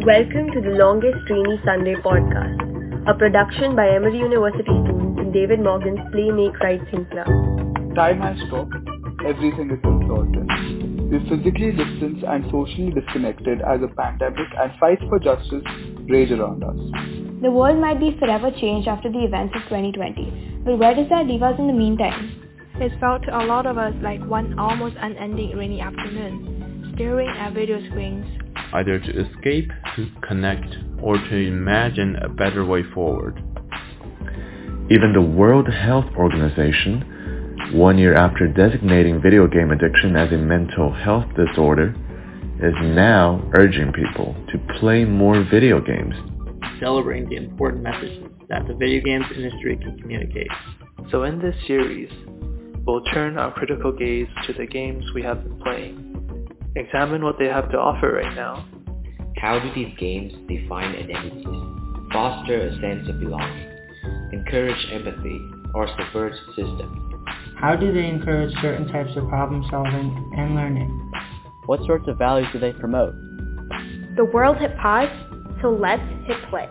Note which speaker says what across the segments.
Speaker 1: Welcome to the Longest Rainy Sunday podcast, a production by Emory University students in David Morgan's Play Make Write Think Club.
Speaker 2: Time has stopped. Everything is uncertain. We're physically distanced and socially disconnected as a pandemic and fights for justice rage around us.
Speaker 3: The world might be forever changed after the events of 2020, but where does that leave us in the meantime?
Speaker 4: It felt to a lot of us like one almost unending rainy afternoon, staring at video screens,
Speaker 5: either to escape, to connect, or to imagine a better way forward.
Speaker 6: Even the World Health Organization, one year after designating video game addiction as a mental health disorder, is now urging people to play more video games.
Speaker 7: Celebrating the important messages that the video games industry can communicate.
Speaker 8: So in this series, we'll turn our critical gaze to the games we have been playing Examine what they have to offer right now.
Speaker 9: How do these games define identities, foster a sense of belonging, encourage empathy, or subvert systems?
Speaker 10: How do they encourage certain types of problem solving and learning?
Speaker 7: What sorts of values do they promote?
Speaker 3: The world hit pause, so let's hit play.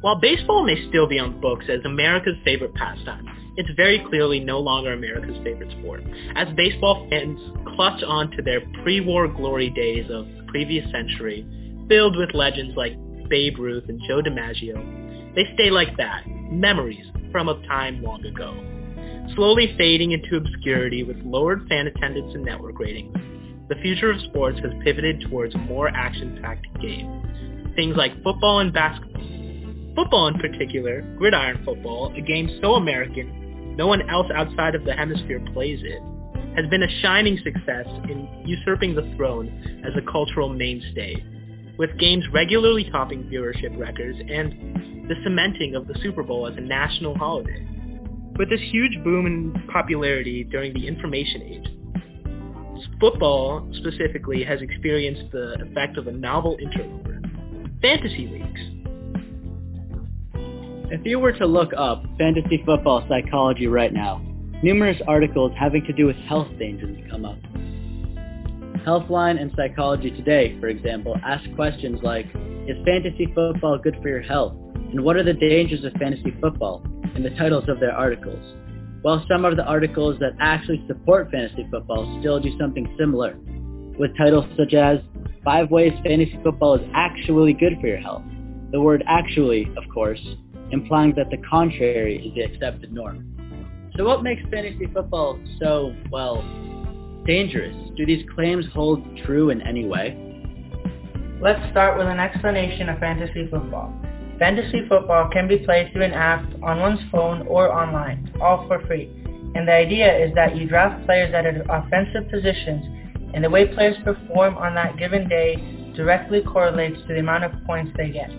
Speaker 11: While baseball may still be on books as America's favorite pastime, it's very clearly no longer America's favorite sport, as baseball fans clutch on to their pre-war glory days of the previous century, filled with legends like Babe Ruth and Joe DiMaggio. They stay like that, memories from a time long ago. Slowly fading into obscurity with lowered fan attendance and network ratings, the future of sports has pivoted towards a more action-packed game. Things like football and basketball Football in particular, gridiron football, a game so American, no one else outside of the hemisphere plays it, has been a shining success in usurping the throne as a cultural mainstay, with games regularly topping viewership records and the cementing of the Super Bowl as a national holiday. With this huge boom in popularity during the information age, football specifically has experienced the effect of a novel interloper, fantasy leagues.
Speaker 7: If you were to look up fantasy football psychology right now, numerous articles having to do with health dangers come up. Healthline and Psychology Today, for example, ask questions like, is fantasy football good for your health? And what are the dangers of fantasy football? in the titles of their articles. While some of the articles that actually support fantasy football still do something similar, with titles such as, Five Ways Fantasy Football is Actually Good for Your Health. The word actually, of course, implying that the contrary is the accepted norm. So what makes fantasy football so, well, dangerous? Do these claims hold true in any way?
Speaker 10: Let's start with an explanation of fantasy football. Fantasy football can be played through an app on one's phone or online, all for free. And the idea is that you draft players at offensive positions, and the way players perform on that given day directly correlates to the amount of points they get.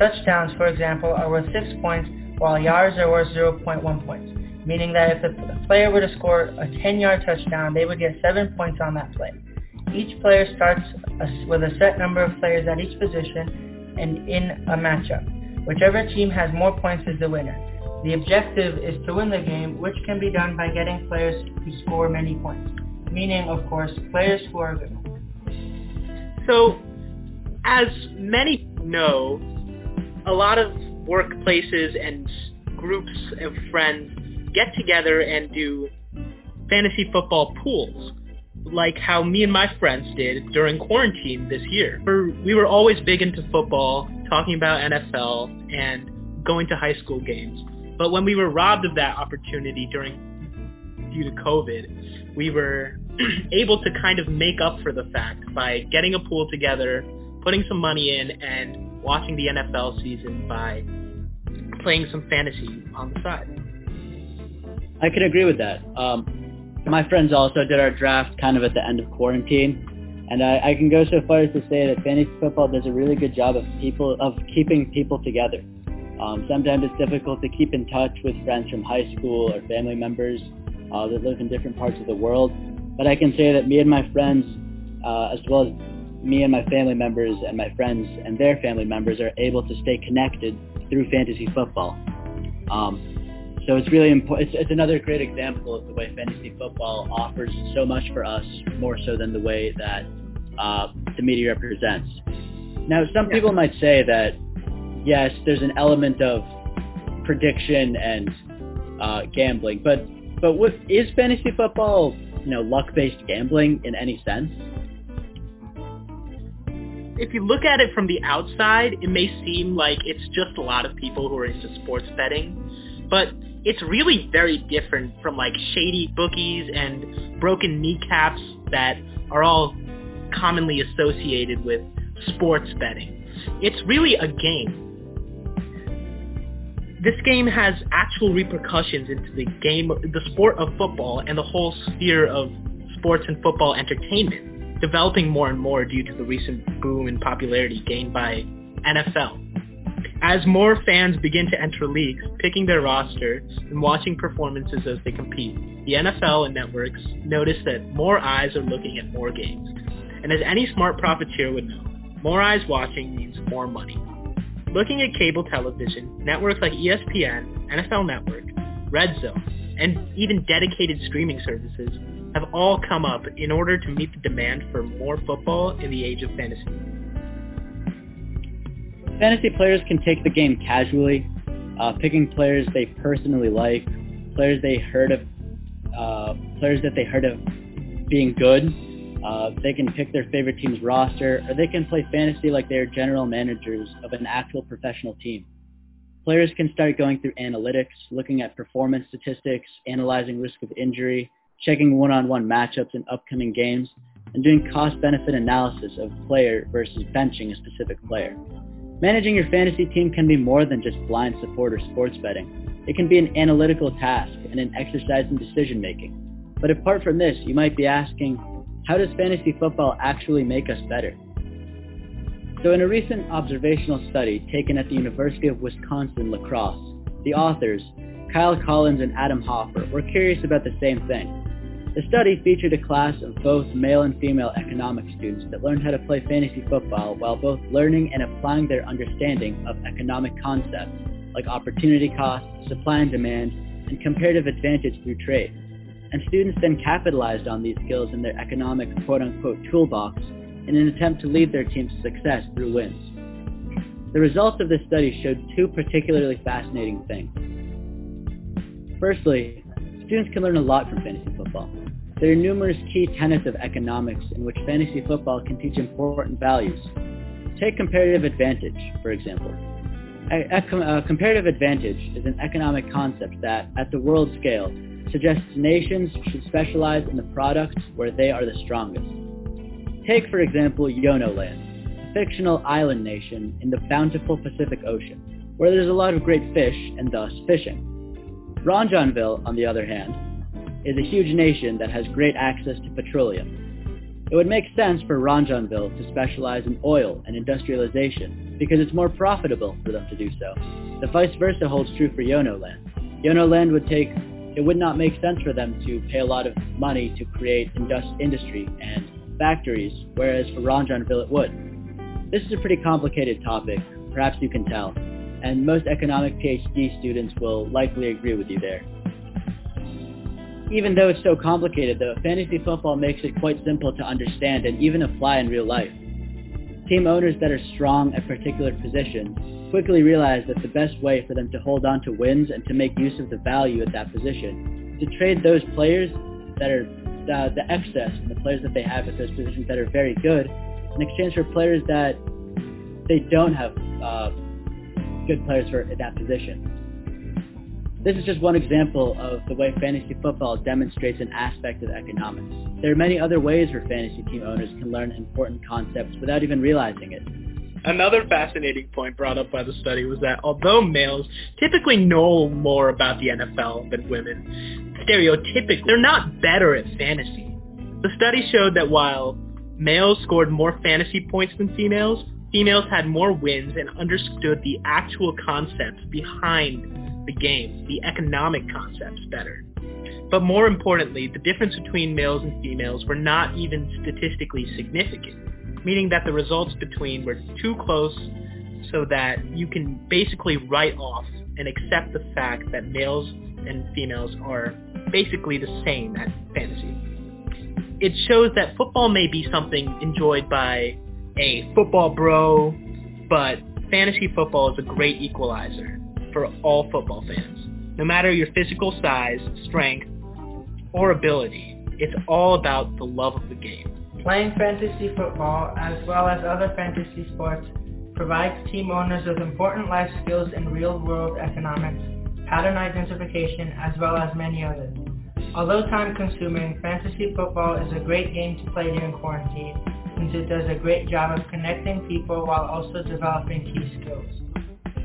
Speaker 10: Touchdowns, for example, are worth 6 points, while yards are worth 0.1 points, meaning that if the player were to score a 10-yard touchdown, they would get 7 points on that play. Each player starts with a set number of players at each position and in a matchup. Whichever team has more points is the winner. The objective is to win the game, which can be done by getting players who score many points, meaning, of course, players who are good.
Speaker 11: So, as many know, a lot of workplaces and groups of friends get together and do fantasy football pools, like how me and my friends did during quarantine this year. We were always big into football, talking about NFL, and going to high school games. But when we were robbed of that opportunity during due to COVID, we were able to kind of make up for the fact by getting a pool together, putting some money in, and watching the NFL season by playing some fantasy on the side.
Speaker 7: I can agree with that. Um, my friends also did our draft kind of at the end of quarantine, and I, I, can go so far as to say that fantasy football does a really good job of people of keeping people together. Um, sometimes it's difficult to keep in touch with friends from high school or family members uh, that live in different parts of the world, but I can say that me and my friends, uh, as well as me and my family members and my friends and their family members are able to stay connected through fantasy football. Um, so it's really important. It's, it's, another great example of the way fantasy football offers so much for us, more so than the way that uh, the media represents. Now, some people might say that yes, there's an element of prediction and uh, gambling, but but what is fantasy football? You know, luck-based gambling in any sense?
Speaker 11: If you look at it from the outside, it may seem like it's just a lot of people who are into sports betting, but it's really very different from like shady bookies and broken kneecaps that are all commonly associated with sports betting. It's really a game. This game has actual repercussions into the game, the sport of football and the whole sphere of sports and football entertainment developing more and more due to the recent boom in popularity gained by NFL. As more fans begin to enter leagues, picking their roster and watching performances as they compete, the NFL and networks notice that more eyes are looking at more games. And as any smart profiteer would know, more eyes watching means more money. Looking at cable television, networks like ESPN, NFL Network, Red Zone, and even dedicated streaming services have all come up in order to meet the demand for more football in the age of fantasy.
Speaker 7: Fantasy players can take the game casually, uh, picking players they personally like, players they heard of, uh, players that they heard of being good. Uh, they can pick their favorite team's roster, or they can play fantasy like they're general managers of an actual professional team. Players can start going through analytics, looking at performance statistics, analyzing risk of injury, checking one-on-one matchups in upcoming games, and doing cost-benefit analysis of player versus benching a specific player. Managing your fantasy team can be more than just blind support or sports betting. It can be an analytical task and an exercise in decision making. But apart from this, you might be asking, how does fantasy football actually make us better? So in a recent observational study taken at the University of Wisconsin-La Crosse, the authors, Kyle Collins and Adam Hoffer, were curious about the same thing. The study featured a class of both male and female economics students that learned how to play fantasy football while both learning and applying their understanding of economic concepts like opportunity cost, supply and demand, and comparative advantage through trade. And students then capitalized on these skills in their economic quote-unquote toolbox in an attempt to lead their team to success through wins. The results of this study showed two particularly fascinating things. Firstly, students can learn a lot from fantasy football. There are numerous key tenets of economics in which fantasy football can teach important values. Take comparative advantage, for example. A, a, a comparative advantage is an economic concept that, at the world scale, suggests nations should specialize in the products where they are the strongest. Take, for example, Yono Land, a fictional island nation in the bountiful Pacific Ocean, where there's a lot of great fish and thus fishing. Ronjonville, on the other hand, is a huge nation that has great access to petroleum. It would make sense for Ranjanville to specialize in oil and industrialization because it's more profitable for them to do so. The vice versa holds true for Yono Land. Yono Land would take, it would not make sense for them to pay a lot of money to create indus- industry and factories, whereas for Ronjonville it would. This is a pretty complicated topic, perhaps you can tell, and most economic PhD students will likely agree with you there even though it's so complicated, though, fantasy football makes it quite simple to understand and even apply in real life. Team owners that are strong at particular positions quickly realize that the best way for them to hold on to wins and to make use of the value at that position to trade those players that are uh, the excess and the players that they have at those positions that are very good in exchange for players that they don't have uh, good players for that position. This is just one example of the way fantasy football demonstrates an aspect of economics. There are many other ways where fantasy team owners can learn important concepts without even realizing it.
Speaker 11: Another fascinating point brought up by the study was that although males typically know more about the NFL than women, stereotypically, they're not better at fantasy. The study showed that while males scored more fantasy points than females, females had more wins and understood the actual concepts behind the game, the economic concepts better. But more importantly, the difference between males and females were not even statistically significant. meaning that the results between were too close so that you can basically write off and accept the fact that males and females are basically the same at fantasy. It shows that football may be something enjoyed by a football bro, but fantasy football is a great equalizer for all football fans. No matter your physical size, strength, or ability, it's all about the love of the game.
Speaker 10: Playing fantasy football, as well as other fantasy sports, provides team owners with important life skills in real-world economics, pattern identification, as well as many others. Although time-consuming, fantasy football is a great game to play during quarantine it does a great job of connecting people while also developing key skills.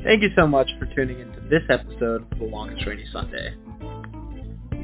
Speaker 12: Thank you so much for tuning into this episode of The Longest Rainy Sunday.